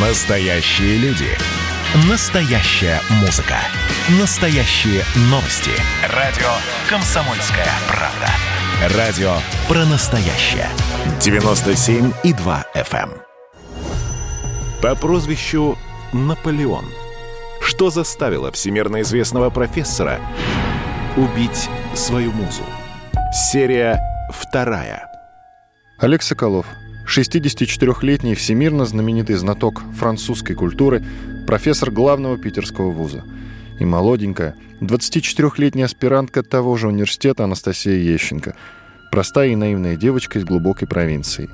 Настоящие люди. Настоящая музыка. Настоящие новости. Радио «Комсомольская правда». Радио про настоящее. 97,2 FM. эм. По прозвищу Наполеон. Что заставило всемирно известного профессора убить свою музу? Серия вторая. Олег Соколов, 64-летний всемирно знаменитый знаток французской культуры, профессор главного питерского вуза. И молоденькая, 24-летняя аспирантка того же университета Анастасия Ещенко. Простая и наивная девочка из глубокой провинции.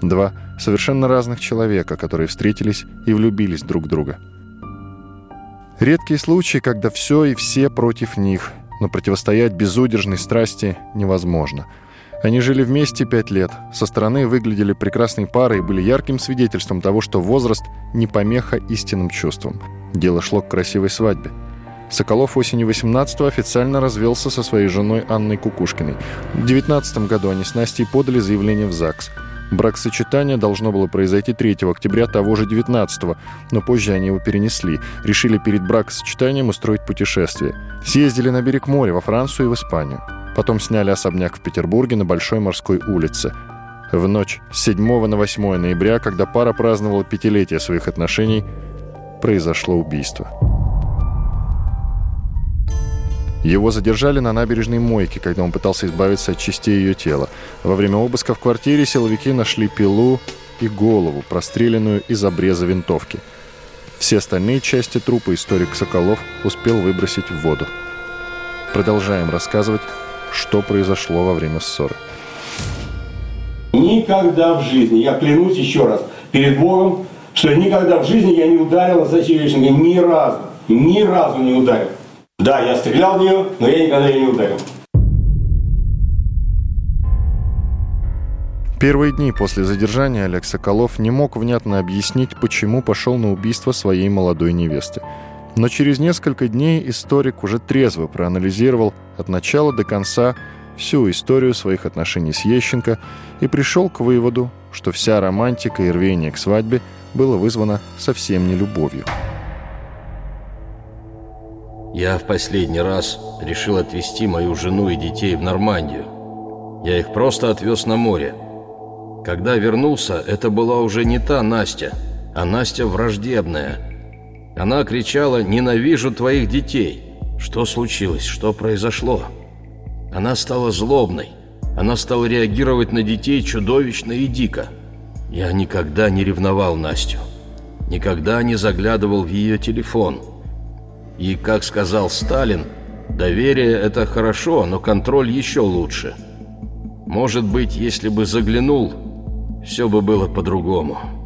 Два совершенно разных человека, которые встретились и влюбились друг в друга. Редкие случаи, когда все и все против них, но противостоять безудержной страсти невозможно – они жили вместе пять лет, со стороны выглядели прекрасной парой и были ярким свидетельством того, что возраст не помеха истинным чувствам. Дело шло к красивой свадьбе. Соколов осенью 18-го официально развелся со своей женой Анной Кукушкиной. В 19 году они с Настей подали заявление в ЗАГС. Бракосочетание должно было произойти 3 октября того же 19-го, но позже они его перенесли. Решили перед бракосочетанием устроить путешествие. Съездили на берег моря, во Францию и в Испанию. Потом сняли особняк в Петербурге на Большой морской улице. В ночь с 7 на 8 ноября, когда пара праздновала пятилетие своих отношений, произошло убийство. Его задержали на набережной мойке, когда он пытался избавиться от частей ее тела. Во время обыска в квартире силовики нашли пилу и голову, простреленную из обреза винтовки. Все остальные части трупа историк Соколов успел выбросить в воду. Продолжаем рассказывать что произошло во время ссоры. Никогда в жизни, я клянусь еще раз перед Богом, что никогда в жизни я не ударил Анастасию Лещенко ни разу, ни разу не ударил. Да, я стрелял в нее, но я никогда ее не ударил. Первые дни после задержания Олег Соколов не мог внятно объяснить, почему пошел на убийство своей молодой невесты. Но через несколько дней историк уже трезво проанализировал от начала до конца всю историю своих отношений с Ещенко и пришел к выводу, что вся романтика и рвение к свадьбе было вызвано совсем не любовью. Я в последний раз решил отвезти мою жену и детей в Нормандию. Я их просто отвез на море. Когда вернулся, это была уже не та Настя, а Настя враждебная – она кричала «Ненавижу твоих детей!» Что случилось? Что произошло? Она стала злобной. Она стала реагировать на детей чудовищно и дико. Я никогда не ревновал Настю. Никогда не заглядывал в ее телефон. И, как сказал Сталин, доверие – это хорошо, но контроль еще лучше. Может быть, если бы заглянул, все бы было по-другому.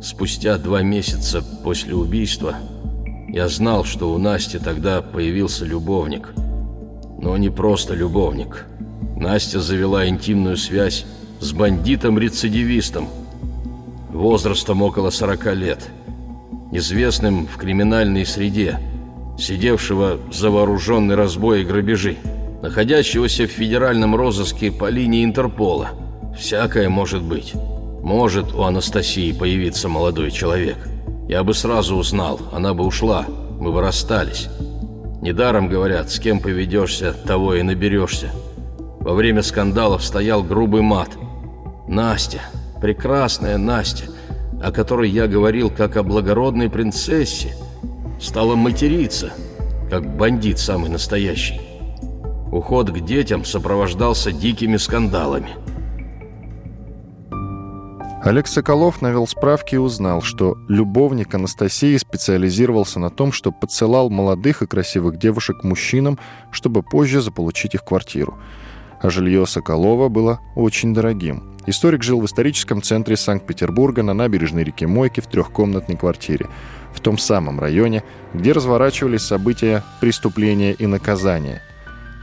Спустя два месяца после убийства я знал, что у Насти тогда появился любовник. Но не просто любовник. Настя завела интимную связь с бандитом-рецидивистом, возрастом около 40 лет, известным в криминальной среде, сидевшего за вооруженный разбой и грабежи, находящегося в федеральном розыске по линии Интерпола. Всякое может быть. Может у Анастасии появиться молодой человек. Я бы сразу узнал, она бы ушла, мы бы расстались. Недаром говорят, с кем поведешься, того и наберешься. Во время скандалов стоял грубый мат. Настя, прекрасная Настя, о которой я говорил как о благородной принцессе, стала материться, как бандит самый настоящий. Уход к детям сопровождался дикими скандалами – Олег Соколов навел справки и узнал, что любовник Анастасии специализировался на том, что подсылал молодых и красивых девушек мужчинам, чтобы позже заполучить их квартиру. А жилье Соколова было очень дорогим. Историк жил в историческом центре Санкт-Петербурга на набережной реки Мойки в трехкомнатной квартире, в том самом районе, где разворачивались события преступления и наказания.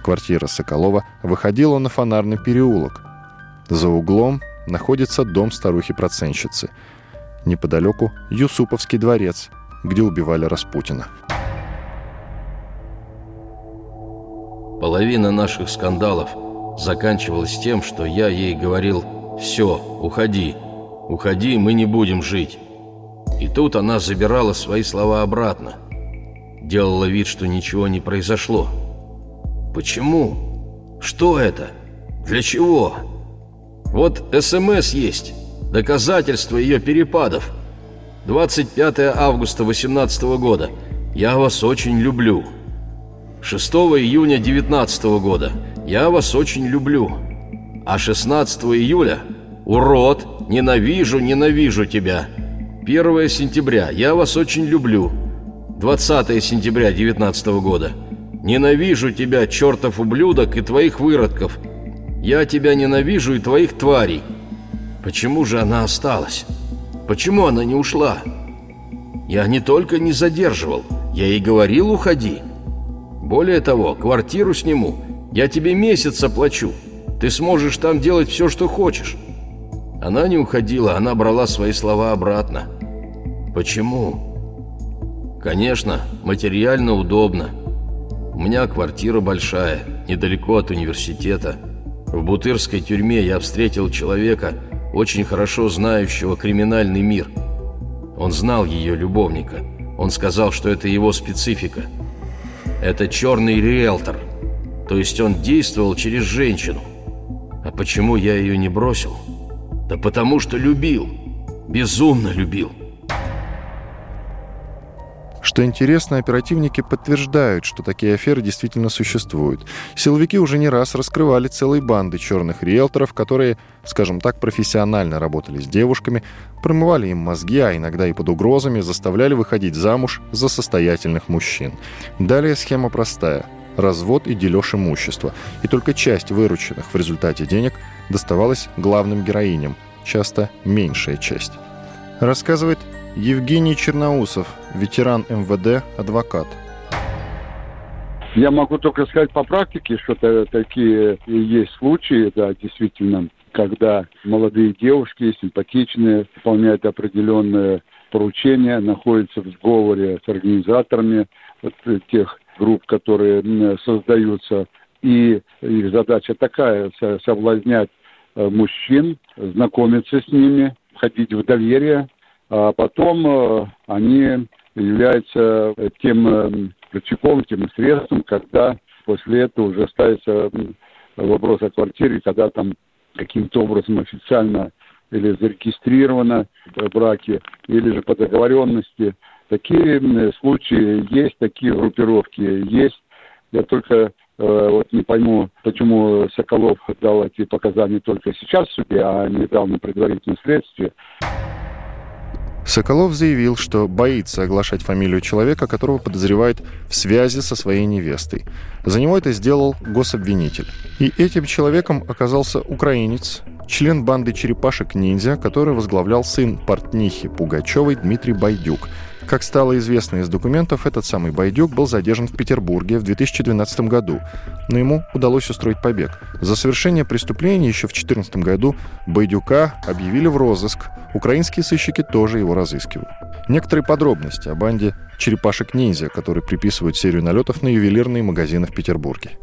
Квартира Соколова выходила на фонарный переулок. За углом находится дом старухи-проценщицы. Неподалеку Юсуповский дворец, где убивали Распутина. Половина наших скандалов заканчивалась тем, что я ей говорил «Все, уходи, уходи, мы не будем жить». И тут она забирала свои слова обратно. Делала вид, что ничего не произошло. Почему? Что это? Для чего? Вот СМС есть. Доказательство ее перепадов. 25 августа 18 года. Я вас очень люблю. 6 июня 19 года. Я вас очень люблю. А 16 июля Урод, ненавижу, ненавижу тебя. 1 сентября. Я вас очень люблю. 20 сентября 19 года. Ненавижу тебя, чертов ублюдок, и твоих выродков. Я тебя ненавижу и твоих тварей. Почему же она осталась? Почему она не ушла? Я не только не задерживал, я и говорил уходи. Более того, квартиру сниму, я тебе месяц оплачу. Ты сможешь там делать все, что хочешь. Она не уходила, она брала свои слова обратно. Почему? Конечно, материально удобно. У меня квартира большая, недалеко от университета. В Бутырской тюрьме я встретил человека, очень хорошо знающего криминальный мир. Он знал ее любовника. Он сказал, что это его специфика. Это черный риэлтор. То есть он действовал через женщину. А почему я ее не бросил? Да потому что любил. Безумно любил. Что интересно, оперативники подтверждают, что такие аферы действительно существуют. Силовики уже не раз раскрывали целые банды черных риэлторов, которые, скажем так, профессионально работали с девушками, промывали им мозги, а иногда и под угрозами заставляли выходить замуж за состоятельных мужчин. Далее схема простая – развод и дележ имущества. И только часть вырученных в результате денег доставалась главным героиням, часто меньшая часть. Рассказывает Евгений Черноусов, ветеран МВД, адвокат. Я могу только сказать по практике, что такие есть случаи, да, действительно, когда молодые девушки, симпатичные, выполняют определенные поручения, находятся в сговоре с организаторами вот тех групп, которые создаются. И их задача такая – соблазнять э, мужчин, знакомиться с ними, входить в доверие, а потом э, они являются тем э, рычагом, тем средством, когда после этого уже ставится вопрос о квартире, когда там каким-то образом официально или зарегистрировано браки, или же по договоренности. Такие случаи есть, такие группировки есть. Я только э, вот не пойму, почему Соколов дал эти показания только сейчас в суде, а не дал на предварительном следствии. Соколов заявил, что боится оглашать фамилию человека, которого подозревает в связи со своей невестой. За него это сделал гособвинитель. И этим человеком оказался украинец, член банды черепашек-ниндзя, который возглавлял сын портнихи Пугачевой Дмитрий Байдюк – как стало известно из документов, этот самый Байдюк был задержан в Петербурге в 2012 году, но ему удалось устроить побег. За совершение преступления еще в 2014 году Байдюка объявили в розыск. Украинские сыщики тоже его разыскивают. Некоторые подробности о банде черепашек-ниндзя, которые приписывают серию налетов на ювелирные магазины в Петербурге.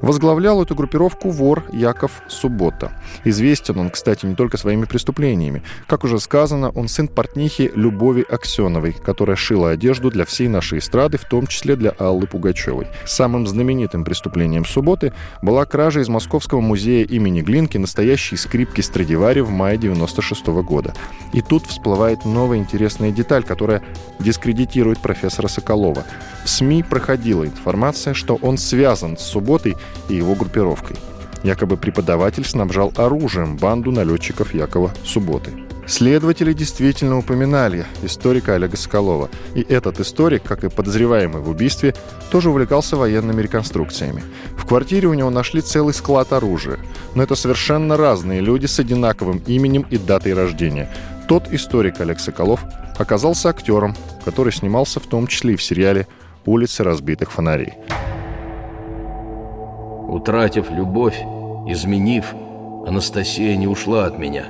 Возглавлял эту группировку вор Яков Суббота. Известен он, кстати, не только своими преступлениями. Как уже сказано, он сын портнихи Любови Аксеновой, которая шила одежду для всей нашей эстрады, в том числе для Аллы Пугачевой. Самым знаменитым преступлением Субботы была кража из Московского музея имени Глинки настоящей скрипки Страдивари в мае 96 года. И тут всплывает новая интересная деталь, которая дискредитирует профессора Соколова. В СМИ проходила информация, что он связан с Субботой и его группировкой. Якобы преподаватель снабжал оружием банду налетчиков Якова Субботы. Следователи действительно упоминали историка Олега Соколова. И этот историк, как и подозреваемый в убийстве, тоже увлекался военными реконструкциями. В квартире у него нашли целый склад оружия. Но это совершенно разные люди с одинаковым именем и датой рождения. Тот историк Олег Соколов оказался актером, который снимался в том числе и в сериале «Улицы разбитых фонарей». Утратив любовь, изменив, Анастасия не ушла от меня,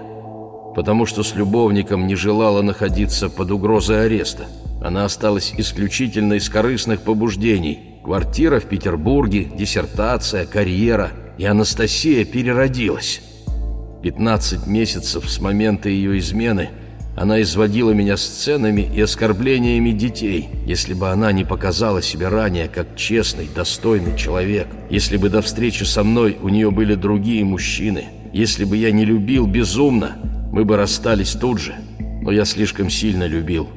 потому что с любовником не желала находиться под угрозой ареста. Она осталась исключительно из корыстных побуждений. Квартира в Петербурге, диссертация, карьера. И Анастасия переродилась. 15 месяцев с момента ее измены Она изводила меня сценами и оскорблениями детей, если бы она не показала себя ранее как честный, достойный человек, если бы до встречи со мной у нее были другие мужчины, если бы я не любил безумно, мы бы расстались тут же. Но я слишком сильно любил,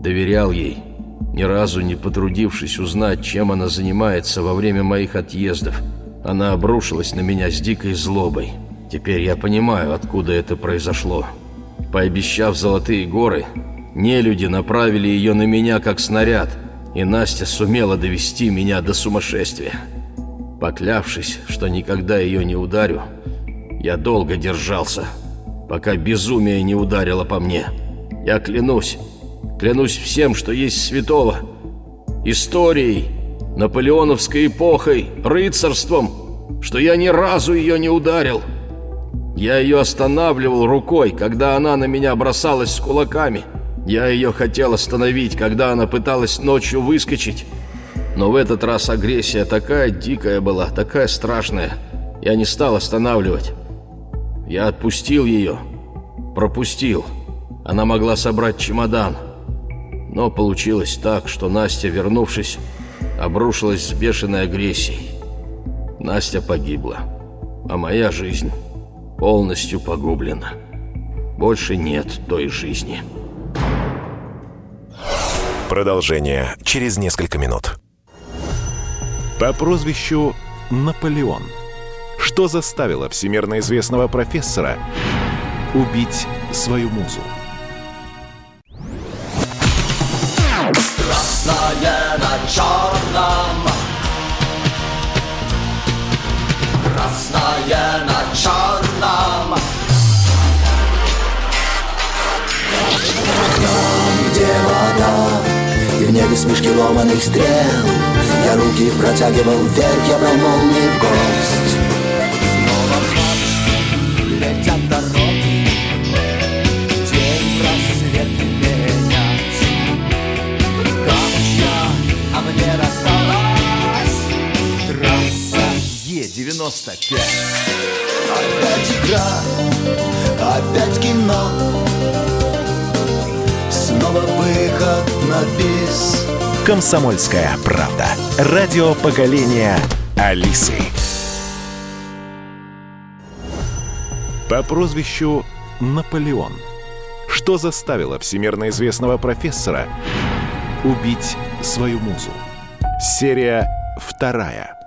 доверял ей, ни разу не потрудившись узнать, чем она занимается во время моих отъездов. Она обрушилась на меня с дикой злобой. Теперь я понимаю, откуда это произошло. Пообещав золотые горы, нелюди направили ее на меня как снаряд, и Настя сумела довести меня до сумасшествия. Поклявшись, что никогда ее не ударю, я долго держался, пока безумие не ударило по мне. Я клянусь, клянусь всем, что есть святого, историей, наполеоновской эпохой, рыцарством, что я ни разу ее не ударил – я ее останавливал рукой, когда она на меня бросалась с кулаками. Я ее хотел остановить, когда она пыталась ночью выскочить. Но в этот раз агрессия такая дикая была, такая страшная. Я не стал останавливать. Я отпустил ее. Пропустил. Она могла собрать чемодан. Но получилось так, что Настя, вернувшись, обрушилась с бешеной агрессией. Настя погибла. А моя жизнь полностью погублена. Больше нет той жизни. Продолжение через несколько минут. По прозвищу Наполеон. Что заставило всемирно известного профессора убить свою музу? Красное на черном. Красное на черном. Там, где вода И в небе смешки ломаных стрел. Я руки протягивал вверх, я брал молнии в гость Е-95 Опять игра, опять кино Снова выход на бис Комсомольская правда. Радио поколения Алисы. По прозвищу Наполеон. Что заставило всемирно известного профессора убить свою музу? Серия вторая.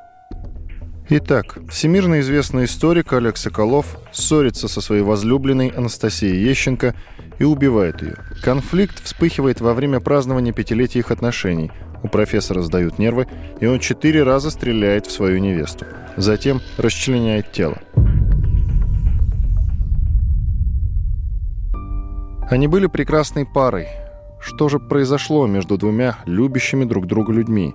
Итак, всемирно известный историк Олег Соколов ссорится со своей возлюбленной Анастасией Ещенко и убивает ее. Конфликт вспыхивает во время празднования пятилетия их отношений. У профессора сдают нервы, и он четыре раза стреляет в свою невесту. Затем расчленяет тело. Они были прекрасной парой. Что же произошло между двумя любящими друг друга людьми?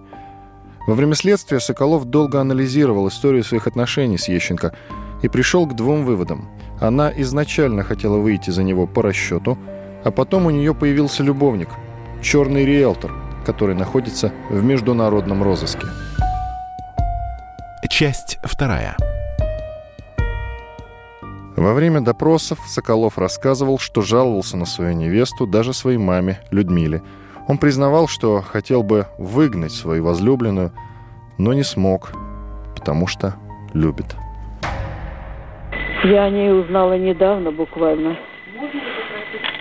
Во время следствия Соколов долго анализировал историю своих отношений с Ещенко и пришел к двум выводам. Она изначально хотела выйти за него по расчету, а потом у нее появился любовник, черный риэлтор, который находится в международном розыске. Часть вторая. Во время допросов Соколов рассказывал, что жаловался на свою невесту даже своей маме Людмиле. Он признавал, что хотел бы выгнать свою возлюбленную, но не смог, потому что любит. Я о ней узнала недавно буквально.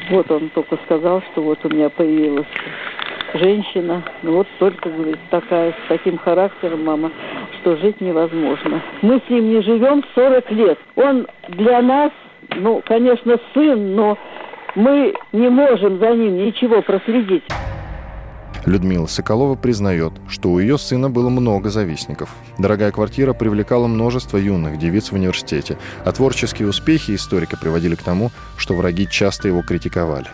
Вот он только сказал, что вот у меня появилась женщина. Ну вот только, говорит, такая, с таким характером, мама, что жить невозможно. Мы с ним не живем 40 лет. Он для нас, ну, конечно, сын, но мы не можем за ним ничего проследить. Людмила Соколова признает, что у ее сына было много завистников. Дорогая квартира привлекала множество юных девиц в университете, а творческие успехи историка приводили к тому, что враги часто его критиковали.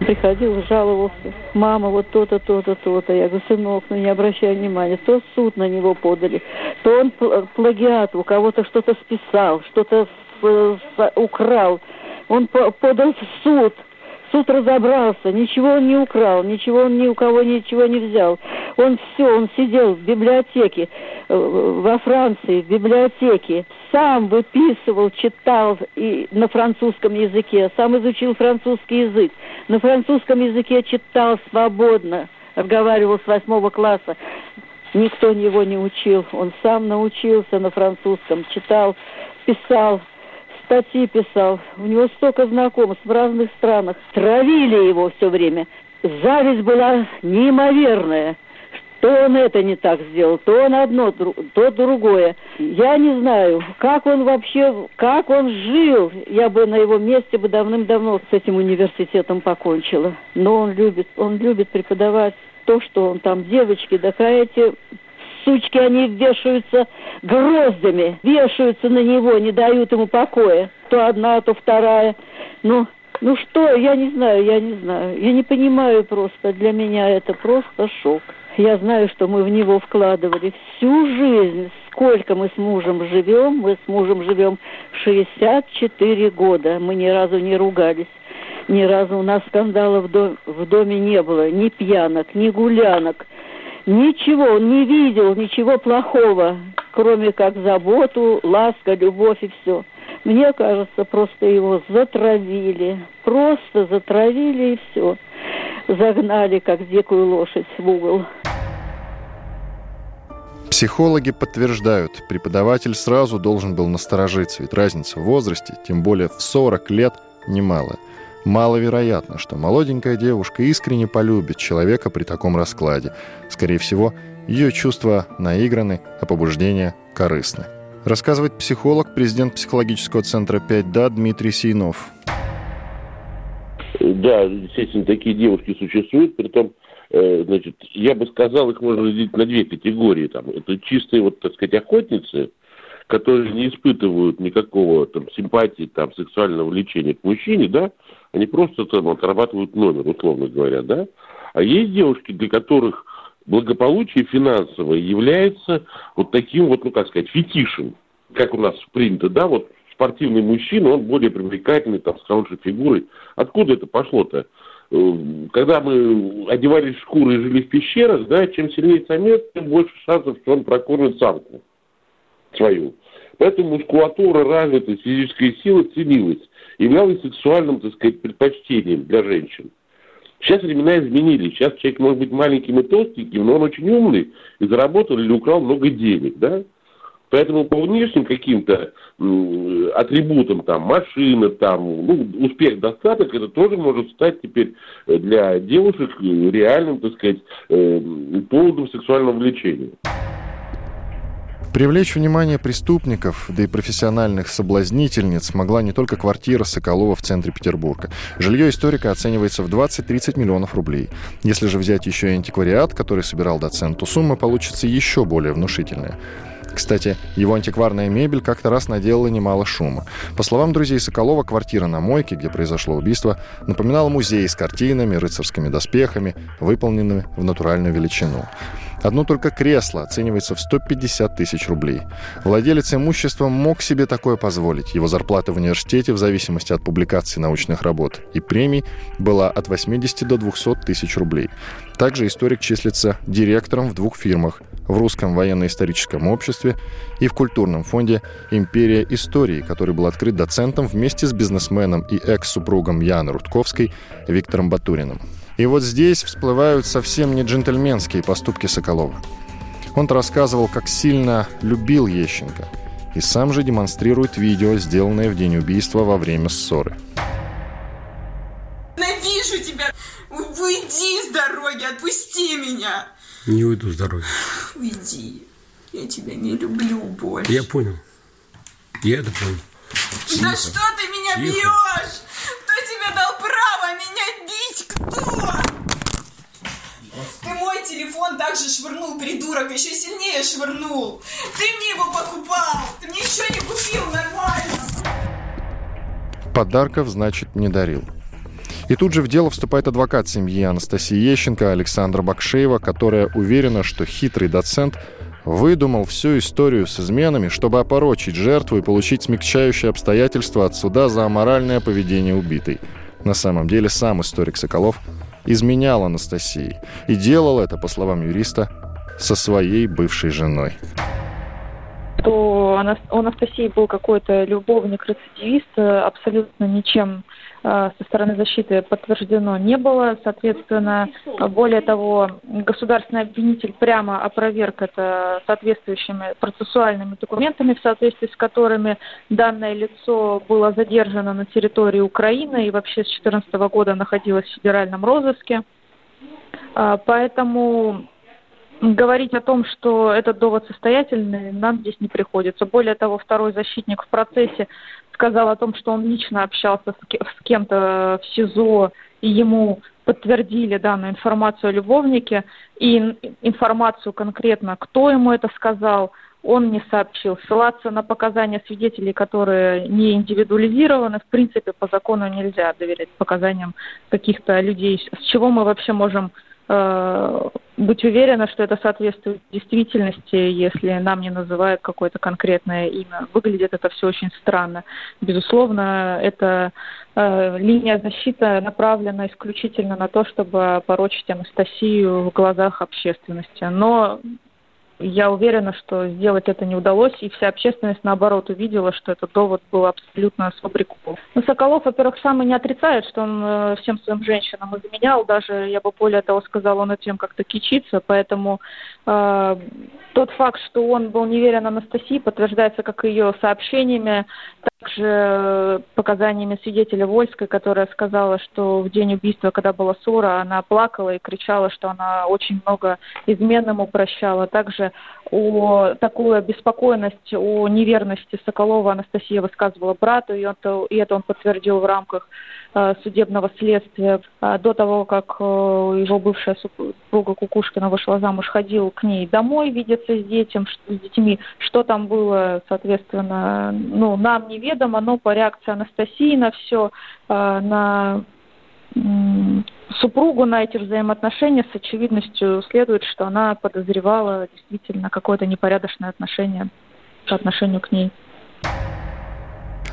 Приходил, жаловался. Мама, вот то-то, то-то, то-то. Я говорю, сынок, ну не обращай внимания. То суд на него подали, то он пл- плагиат, у кого-то что-то списал, что-то украл. Он по- подал в суд. Суд разобрался, ничего он не украл, ничего он ни у кого ничего не взял. Он все, он сидел в библиотеке, э, во Франции, в библиотеке, сам выписывал, читал и на французском языке, сам изучил французский язык. На французском языке читал свободно, разговаривал с восьмого класса. Никто его не учил. Он сам научился на французском, читал, писал, статьи писал. У него столько знакомств в разных странах. Травили его все время. Зависть была неимоверная. То он это не так сделал, то он одно, то другое. Я не знаю, как он вообще, как он жил. Я бы на его месте бы давным-давно с этим университетом покончила. Но он любит, он любит преподавать то, что он там девочки, да эти сучки, они вешаются гроздями, вешаются на него, не дают ему покоя. То одна, то вторая. Ну, ну что, я не знаю, я не знаю. Я не понимаю просто. Для меня это просто шок. Я знаю, что мы в него вкладывали всю жизнь. Сколько мы с мужем живем? Мы с мужем живем 64 года. Мы ни разу не ругались. Ни разу у нас дом, в доме не было. Ни пьянок, ни гулянок. Ничего, он не видел ничего плохого, кроме как заботу, ласка, любовь и все. Мне кажется, просто его затравили. Просто затравили и все. Загнали, как дикую лошадь, в угол. Психологи подтверждают, преподаватель сразу должен был насторожиться, ведь разница в возрасте, тем более в 40 лет, немалая. Маловероятно, что молоденькая девушка искренне полюбит человека при таком раскладе. Скорее всего, ее чувства наиграны, а побуждения корыстны. Рассказывает психолог, президент психологического центра 5 Дмитрий Сейнов. Да, естественно, такие девушки существуют, при том, э, значит, я бы сказал, их можно разделить на две категории. Там, это чистые, вот, так сказать, охотницы, которые не испытывают никакого там симпатии, там, сексуального влечения к мужчине, да, они просто там отрабатывают номер, условно говоря, да. А есть девушки, для которых благополучие финансовое является вот таким вот, ну, как сказать, фетишем, как у нас принято, да, вот спортивный мужчина, он более привлекательный, там, с хорошей фигурой. Откуда это пошло-то? Э, когда мы одевались в шкуры и жили в пещерах, да, чем сильнее самец, тем больше шансов, что он прокормит самку свою. Поэтому мускулатура, развитость, физическая сила ценилась, являлась сексуальным, так сказать, предпочтением для женщин. Сейчас времена изменились. Сейчас человек может быть маленьким и толстеньким, но он очень умный и заработал или украл много денег, да? Поэтому по внешним каким-то атрибутам, там, машина, там, ну, успех, достаток, это тоже может стать теперь для девушек реальным, так сказать, э, поводом сексуального влечения. Привлечь внимание преступников, да и профессиональных соблазнительниц могла не только квартира Соколова в центре Петербурга. Жилье историка оценивается в 20-30 миллионов рублей. Если же взять еще и антиквариат, который собирал доцент, то сумма получится еще более внушительная. Кстати, его антикварная мебель как-то раз наделала немало шума. По словам друзей Соколова, квартира на Мойке, где произошло убийство, напоминала музей с картинами, рыцарскими доспехами, выполненными в натуральную величину. Одно только кресло оценивается в 150 тысяч рублей. Владелец имущества мог себе такое позволить. Его зарплата в университете в зависимости от публикации научных работ и премий была от 80 до 200 тысяч рублей. Также историк числится директором в двух фирмах в Русском военно-историческом обществе и в культурном фонде «Империя истории», который был открыт доцентом вместе с бизнесменом и экс-супругом Яны Рудковской Виктором Батуриным. И вот здесь всплывают совсем не джентльменские поступки Соколова. Он-то рассказывал, как сильно любил Ещенко. И сам же демонстрирует видео, сделанное в день убийства во время ссоры. Ненавижу тебя! Уйди с дороги, отпусти меня! Не уйду с дороги. Уйди. Я тебя не люблю больше. Я понял. Я это понял. Тихо. Да что ты меня Тихо. бьешь? Кто тебе дал меня бить? Кто? Ты мой телефон также швырнул, придурок, еще сильнее швырнул. Ты мне его покупал. Ты мне еще не купил нормально. Подарков, значит, не дарил. И тут же в дело вступает адвокат семьи Анастасии Ещенко Александра Бакшеева, которая уверена, что хитрый доцент выдумал всю историю с изменами, чтобы опорочить жертву и получить смягчающие обстоятельства от суда за аморальное поведение убитой. На самом деле сам историк Соколов изменял Анастасии и делал это, по словам юриста, со своей бывшей женой. что у Анастасии был какой-то любовник-рецидивист, абсолютно ничем Э, со стороны защиты подтверждено не было. Соответственно, более того, государственный обвинитель прямо опроверг это соответствующими процессуальными документами, в соответствии с которыми данное лицо было задержано на территории Украины и вообще с 2014 года находилось в федеральном розыске. Э, поэтому говорить о том, что этот довод состоятельный, нам здесь не приходится. Более того, второй защитник в процессе сказал о том, что он лично общался с кем-то в СИЗО, и ему подтвердили данную информацию о любовнике, и информацию конкретно, кто ему это сказал, он не сообщил. Ссылаться на показания свидетелей, которые не индивидуализированы, в принципе, по закону нельзя доверять показаниям каких-то людей. С чего мы вообще можем быть уверена, что это соответствует действительности, если нам не называют какое-то конкретное имя. Выглядит это все очень странно. Безусловно, эта э, линия защиты направлена исключительно на то, чтобы порочить Анастасию в глазах общественности. Но я уверена, что сделать это не удалось, и вся общественность, наоборот, увидела, что этот довод был абсолютно сфабрикован. Но Соколов, во-первых, сам и не отрицает, что он э, всем своим женщинам изменял, даже, я бы более того сказала, он этим как-то кичится, поэтому э, тот факт, что он был неверен Анастасии, подтверждается как ее сообщениями, также показаниями свидетеля Вольской, которая сказала, что в день убийства, когда была ссора, она плакала и кричала, что она очень много измен ему прощала. Также о такую обеспокоенность, о неверности Соколова Анастасия высказывала брату, и это, и это он подтвердил в рамках э, судебного следствия. А до того, как э, его бывшая супруга Кукушкина вышла замуж, ходил к ней домой видеться с, детям, с детьми. Что там было, соответственно, ну, нам неведомо, но по реакции Анастасии на все, э, на супругу на эти взаимоотношения с очевидностью следует, что она подозревала действительно какое-то непорядочное отношение по отношению к ней.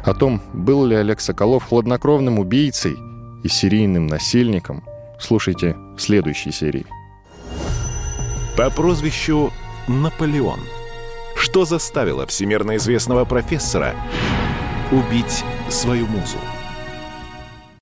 О том, был ли Олег Соколов хладнокровным убийцей и серийным насильником, слушайте в следующей серии. По прозвищу Наполеон. Что заставило всемирно известного профессора убить свою музу?